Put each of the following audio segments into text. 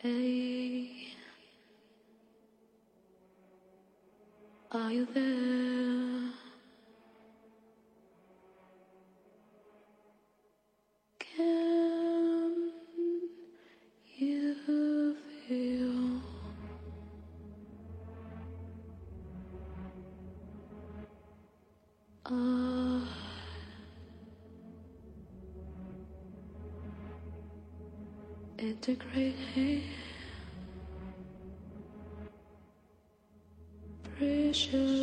Hey, are you there? Integrating pressure, pressure,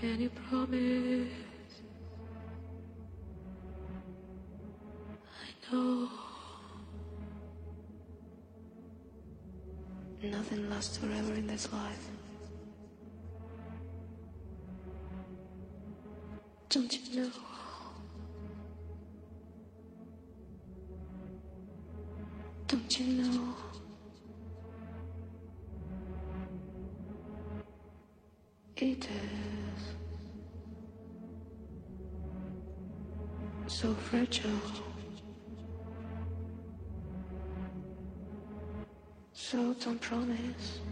can you promise? I know nothing lasts forever in this life. Don't you know? Fragile, so don't promise.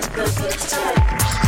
like the good times.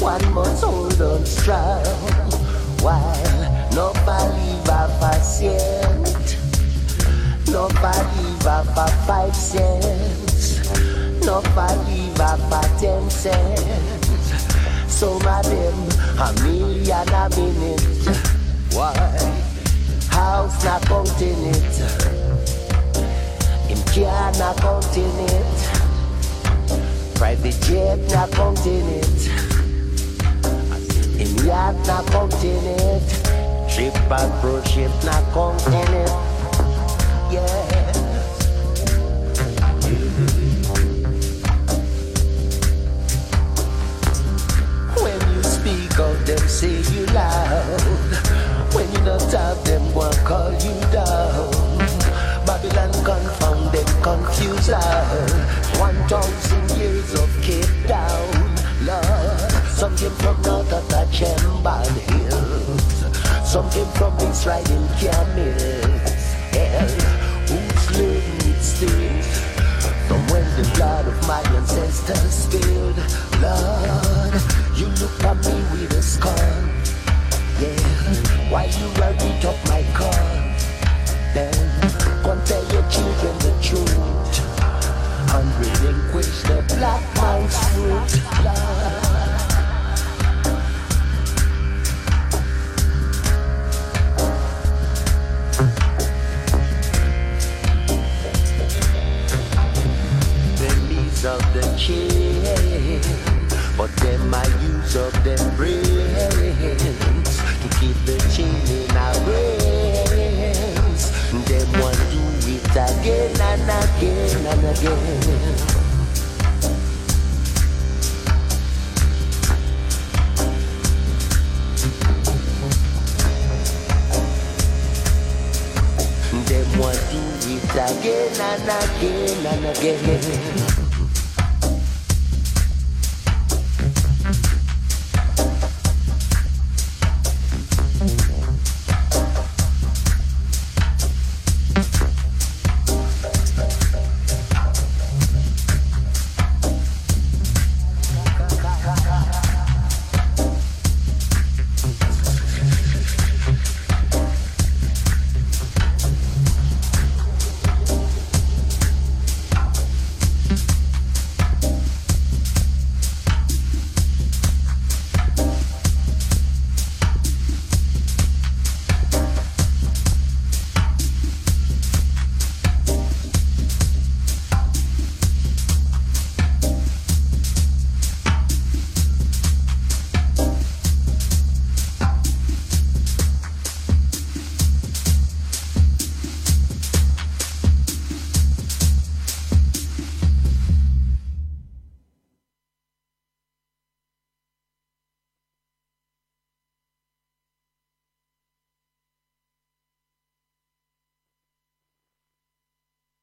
One must hold on strong. While nobody leave off a cent. Nobody leave off a five cents. Nobody leave off a ten cents. Of them a million a minute. Why? House not counting it. Him car not counting it. Private jet not counting it. Yacht not counting it. Trip and pro ship not counting it. Yeah. When you speak of them say you loud. When you don't have them, one call you down. Babylon confound them, confuse loud. One thousand years of Cape Town, Lord. Some came from north Chamber Hills. Some from East riding camels. Hell, who's learning it still? From when the blood of my ancestors spilled, Lord, you look at me with a scorn. Yeah, why you worried up my car? Then, and tell your children the truth. And relinquish the black man's fruit, Lord. But them I use of them brains to keep the chain in our brains. Them want do it again and again and again. Them want do it again and again and again.